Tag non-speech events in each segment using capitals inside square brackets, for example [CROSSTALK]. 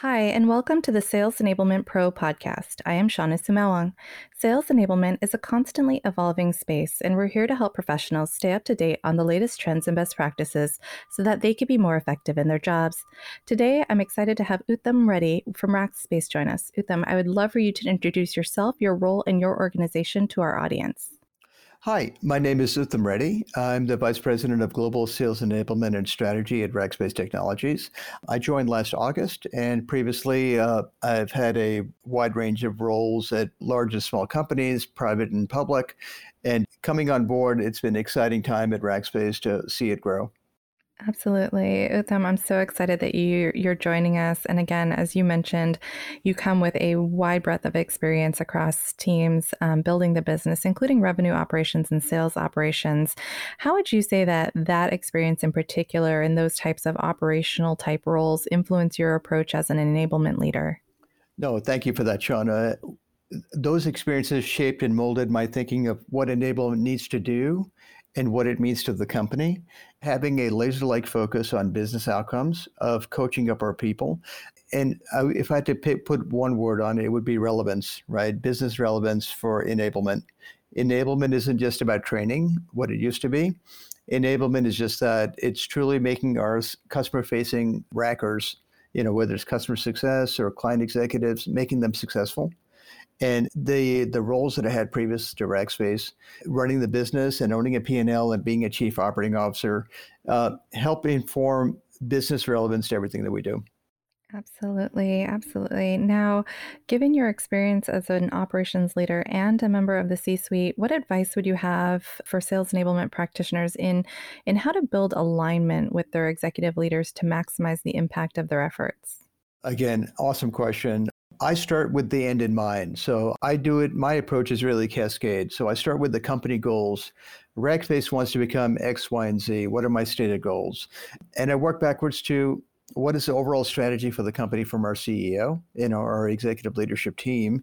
Hi, and welcome to the Sales Enablement Pro podcast. I am Shawnna Sumaoang. Sales enablement is a constantly evolving space, and we're here to help professionals stay up to date on the latest trends and best practices so that they can be more effective in their jobs. Today, I'm excited to have Uttam Reddy from Rackspace join us. Uttam, I would love for you to introduce yourself, your role, and your organization to our audience. Hi, my name is Uttam Reddy. I'm the Vice President of Global Sales Enablement and Strategy at Rackspace Technologies. I joined last August, and previously uh, I've had a wide range of roles at large and small companies, private and public. And coming on board, it's been an exciting time at Rackspace to see it grow. Absolutely. Uttam, I'm so excited that you, you're joining us. And again, as you mentioned, you come with a wide breadth of experience across teams um, building the business, including revenue operations and sales operations. How would you say that that experience in particular and those types of operational type roles influence your approach as an enablement leader? No, thank you for that, Shawnna. Those experiences shaped and molded my thinking of what enablement needs to do and what it means to the company, having a laser like focus on business outcomes of coaching up our people. And if I had to put one word on it, it would be relevance, right? Business relevance for enablement. Enablement isn't just about training, what it used to be. Enablement is just that it's truly making our customer facing rackers, you know, whether it's customer success or client executives, making them successful and the the roles that I had previous to Rackspace, running the business and owning a P&L and being a chief operating officer, uh, help inform business relevance to everything that we do. Absolutely, absolutely. Now, given your experience as an operations leader and a member of the C-suite, what advice would you have for sales enablement practitioners in in how to build alignment with their executive leaders to maximize the impact of their efforts? Again, awesome question. I start with the end in mind. So I do it, my approach is really cascade. So I start with the company goals. Rackspace wants to become X, Y, and Z. What are my stated goals? And I work backwards to what is the overall strategy for the company from our CEO and our executive leadership team?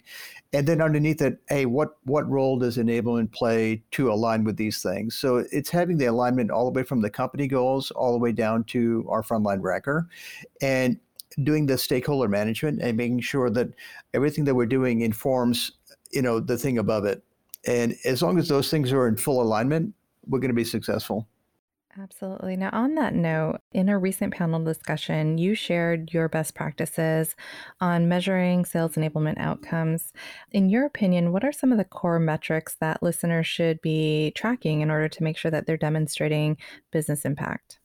And then underneath it, hey, what what role does enablement play to align with these things? So it's having the alignment all the way from the company goals all the way down to our frontline racker. And doing the stakeholder management and making sure that everything that we're doing informs you know the thing above it and as long as those things are in full alignment we're going to be successful Absolutely. Now, on that note, in a recent panel discussion, you shared your best practices on measuring sales enablement outcomes. In your opinion, what are some of the core metrics that listeners should be tracking in order to make sure that they're demonstrating business impact?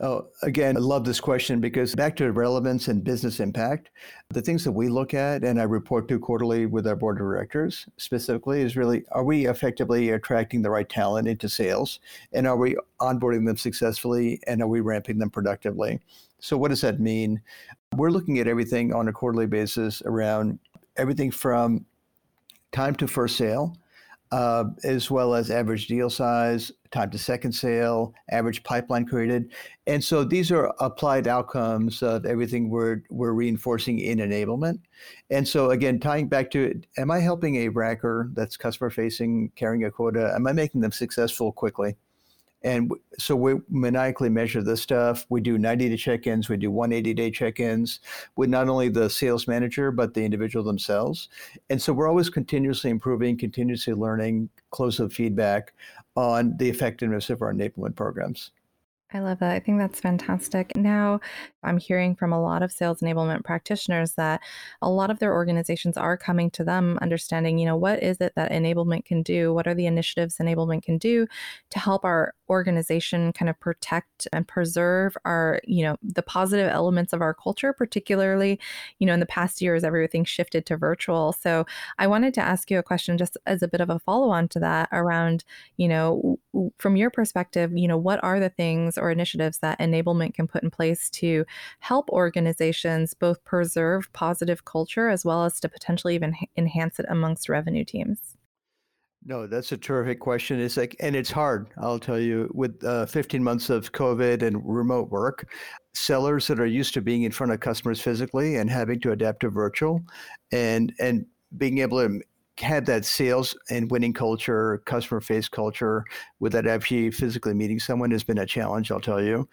Oh, again, I love this question because back to relevance and business impact, the things that we look at and I report to quarterly with our board of directors specifically is really are we effectively attracting the right talent into sales and are we onboarding them successfully and are we ramping them productively? So, what does that mean? We're looking at everything on a quarterly basis around everything from time to first sale uh, as well as average deal size, time to second sale, average pipeline created. And so these are applied outcomes of everything we're, we're reinforcing in enablement. And so again, tying back to am I helping a racker that's customer facing, carrying a quota? Am I making them successful quickly? And so we maniacally measure this stuff. We do 90 day check ins, we do 180 day check ins with not only the sales manager, but the individual themselves. And so we're always continuously improving, continuously learning, close up feedback on the effectiveness of our enablement programs. I love that. I think that's fantastic. Now, I'm hearing from a lot of sales enablement practitioners that a lot of their organizations are coming to them understanding, you know, what is it that enablement can do? What are the initiatives enablement can do to help our organization kind of protect and preserve our, you know, the positive elements of our culture, particularly, you know, in the past years, everything shifted to virtual. So I wanted to ask you a question just as a bit of a follow on to that around, you know, from your perspective, you know, what are the things or initiatives that enablement can put in place to help organizations both preserve positive culture as well as to potentially even enhance it amongst revenue teams? No, that's a terrific question. It's like, and it's hard. I'll tell you, with uh, 15 months of COVID and remote work, sellers that are used to being in front of customers physically and having to adapt to virtual, and and being able to had that sales and winning culture, customer face culture without actually physically meeting someone has been a challenge, I'll tell you.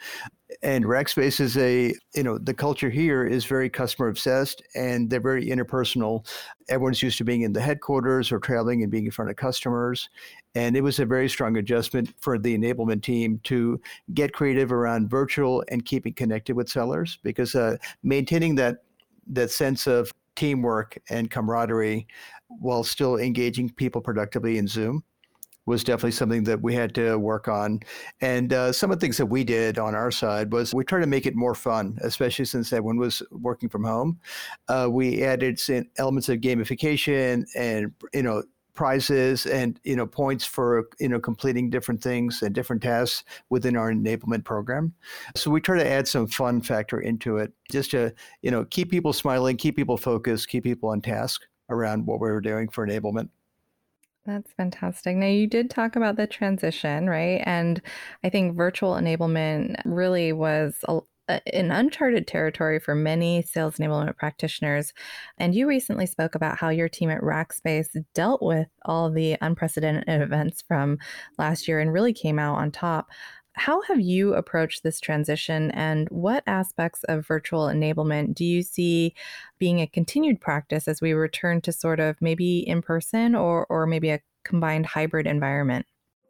And Rackspace is a, you know, the culture here is very customer obsessed and they're very interpersonal. Everyone's used to being in the headquarters or traveling and being in front of customers. And it was a very strong adjustment for the enablement team to get creative around virtual and keeping connected with sellers because uh, maintaining that that sense of teamwork and camaraderie while still engaging people productively in Zoom was definitely something that we had to work on. And uh, some of the things that we did on our side was we tried to make it more fun, especially since everyone was working from home. Uh, we added elements of gamification and you know prizes and you know points for you know completing different things and different tasks within our enablement program so we try to add some fun factor into it just to you know keep people smiling keep people focused keep people on task around what we were doing for enablement that's fantastic. Now, you did talk about the transition, right? And I think virtual enablement really was a, an uncharted territory for many sales enablement practitioners. And you recently spoke about how your team at Rackspace dealt with all the unprecedented [LAUGHS] events from last year and really came out on top. How have you approached this transition, and what aspects of virtual enablement do you see being a continued practice as we return to sort of maybe in person or, or maybe a combined hybrid environment?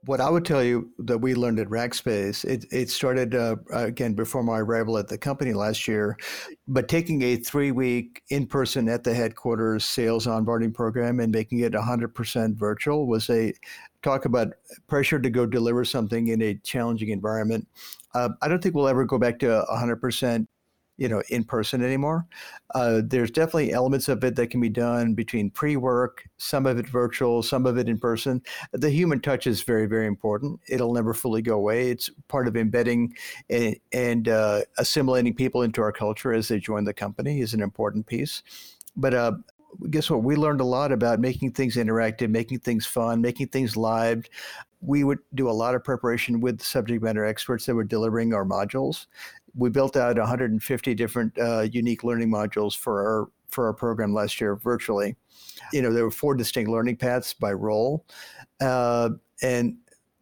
What I would tell you that we learned at Rackspace, it, it started uh, again before my arrival at the company last year, but taking a three week in person at the headquarters sales onboarding program and making it 100% virtual was a talk about pressure to go deliver something in a challenging environment. Uh, I don't think we'll ever go back to 100% you know in person anymore. Uh, there's definitely elements of it that can be done between pre-work, some of it virtual, some of it in person. The human touch is very very important. It'll never fully go away. It's part of embedding and, and uh, assimilating people into our culture as they join the company is an important piece. But uh, guess what? We learned a lot about making things interactive, making things fun, making things live. We would do a lot of preparation with subject matter experts that were delivering our modules we built out 150 different uh, unique learning modules for our for our program last year virtually. You know, there were four distinct learning paths by role, uh, and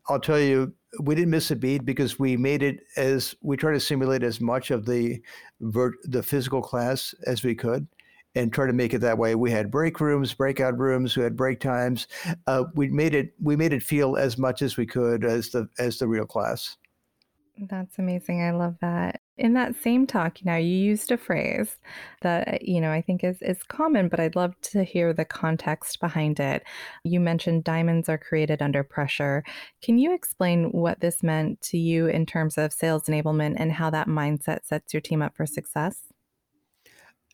I'll tell you, we didn't miss a beat because we made it as we tried to simulate as much of the the physical class as we could and try to make it that way. We had break rooms, breakout rooms, we had break times. Uh, we made it we made it feel as much as we could as the as the real class. That's amazing. I love that. In that same talk, you know, you used a phrase that, you know, I think is is common, but I'd love to hear the context behind it. You mentioned diamonds are created under pressure. Can you explain what this meant to you in terms of sales enablement and how that mindset sets your team up for success?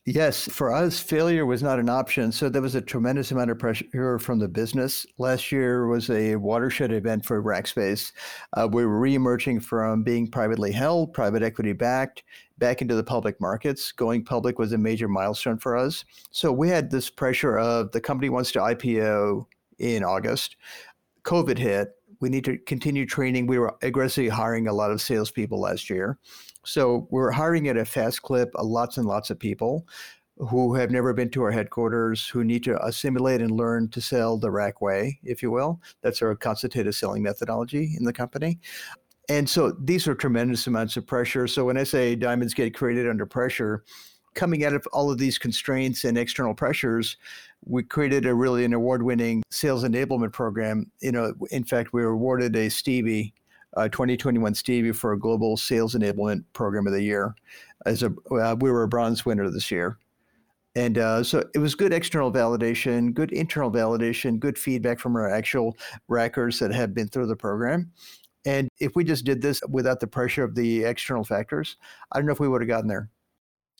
Yes, for us, failure was not an option. So there was a tremendous amount of pressure from the business. Last year was a watershed event for Rackspace. Uh, we were reemerging from being privately held, private equity backed, back into the public markets. Going public was a major milestone for us. So we had this pressure of the company wants to IPO in August. COVID hit. We need to continue training. We were aggressively hiring a lot of salespeople last year. So we're hiring at a fast clip, uh, lots and lots of people who have never been to our headquarters, who need to assimilate and learn to sell the rack way, if you will. That's our consultative selling methodology in the company. And so these are tremendous amounts of pressure. So when I say diamonds get created under pressure, coming out of all of these constraints and external pressures, we created a really an award-winning sales enablement program. You know, in fact, we were awarded a Stevie uh, 2021 Stevie for a global sales enablement program of the year. As a, uh, we were a bronze winner this year. And uh, so it was good external validation, good internal validation, good feedback from our actual rackers that have been through the program. And if we just did this without the pressure of the external factors, I don't know if we would have gotten there.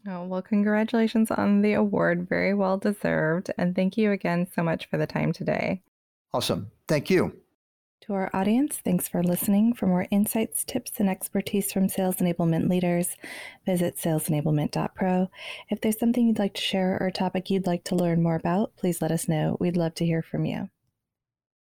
Oh, well, congratulations on the award. Very well deserved. And thank you again so much for the time today. Awesome. Thank you. To our audience, thanks for listening. For more insights, tips, and expertise from sales enablement leaders, visit salesenablement.pro. If there's something you'd like to share or a topic you'd like to learn more about, please let us know. We'd love to hear from you.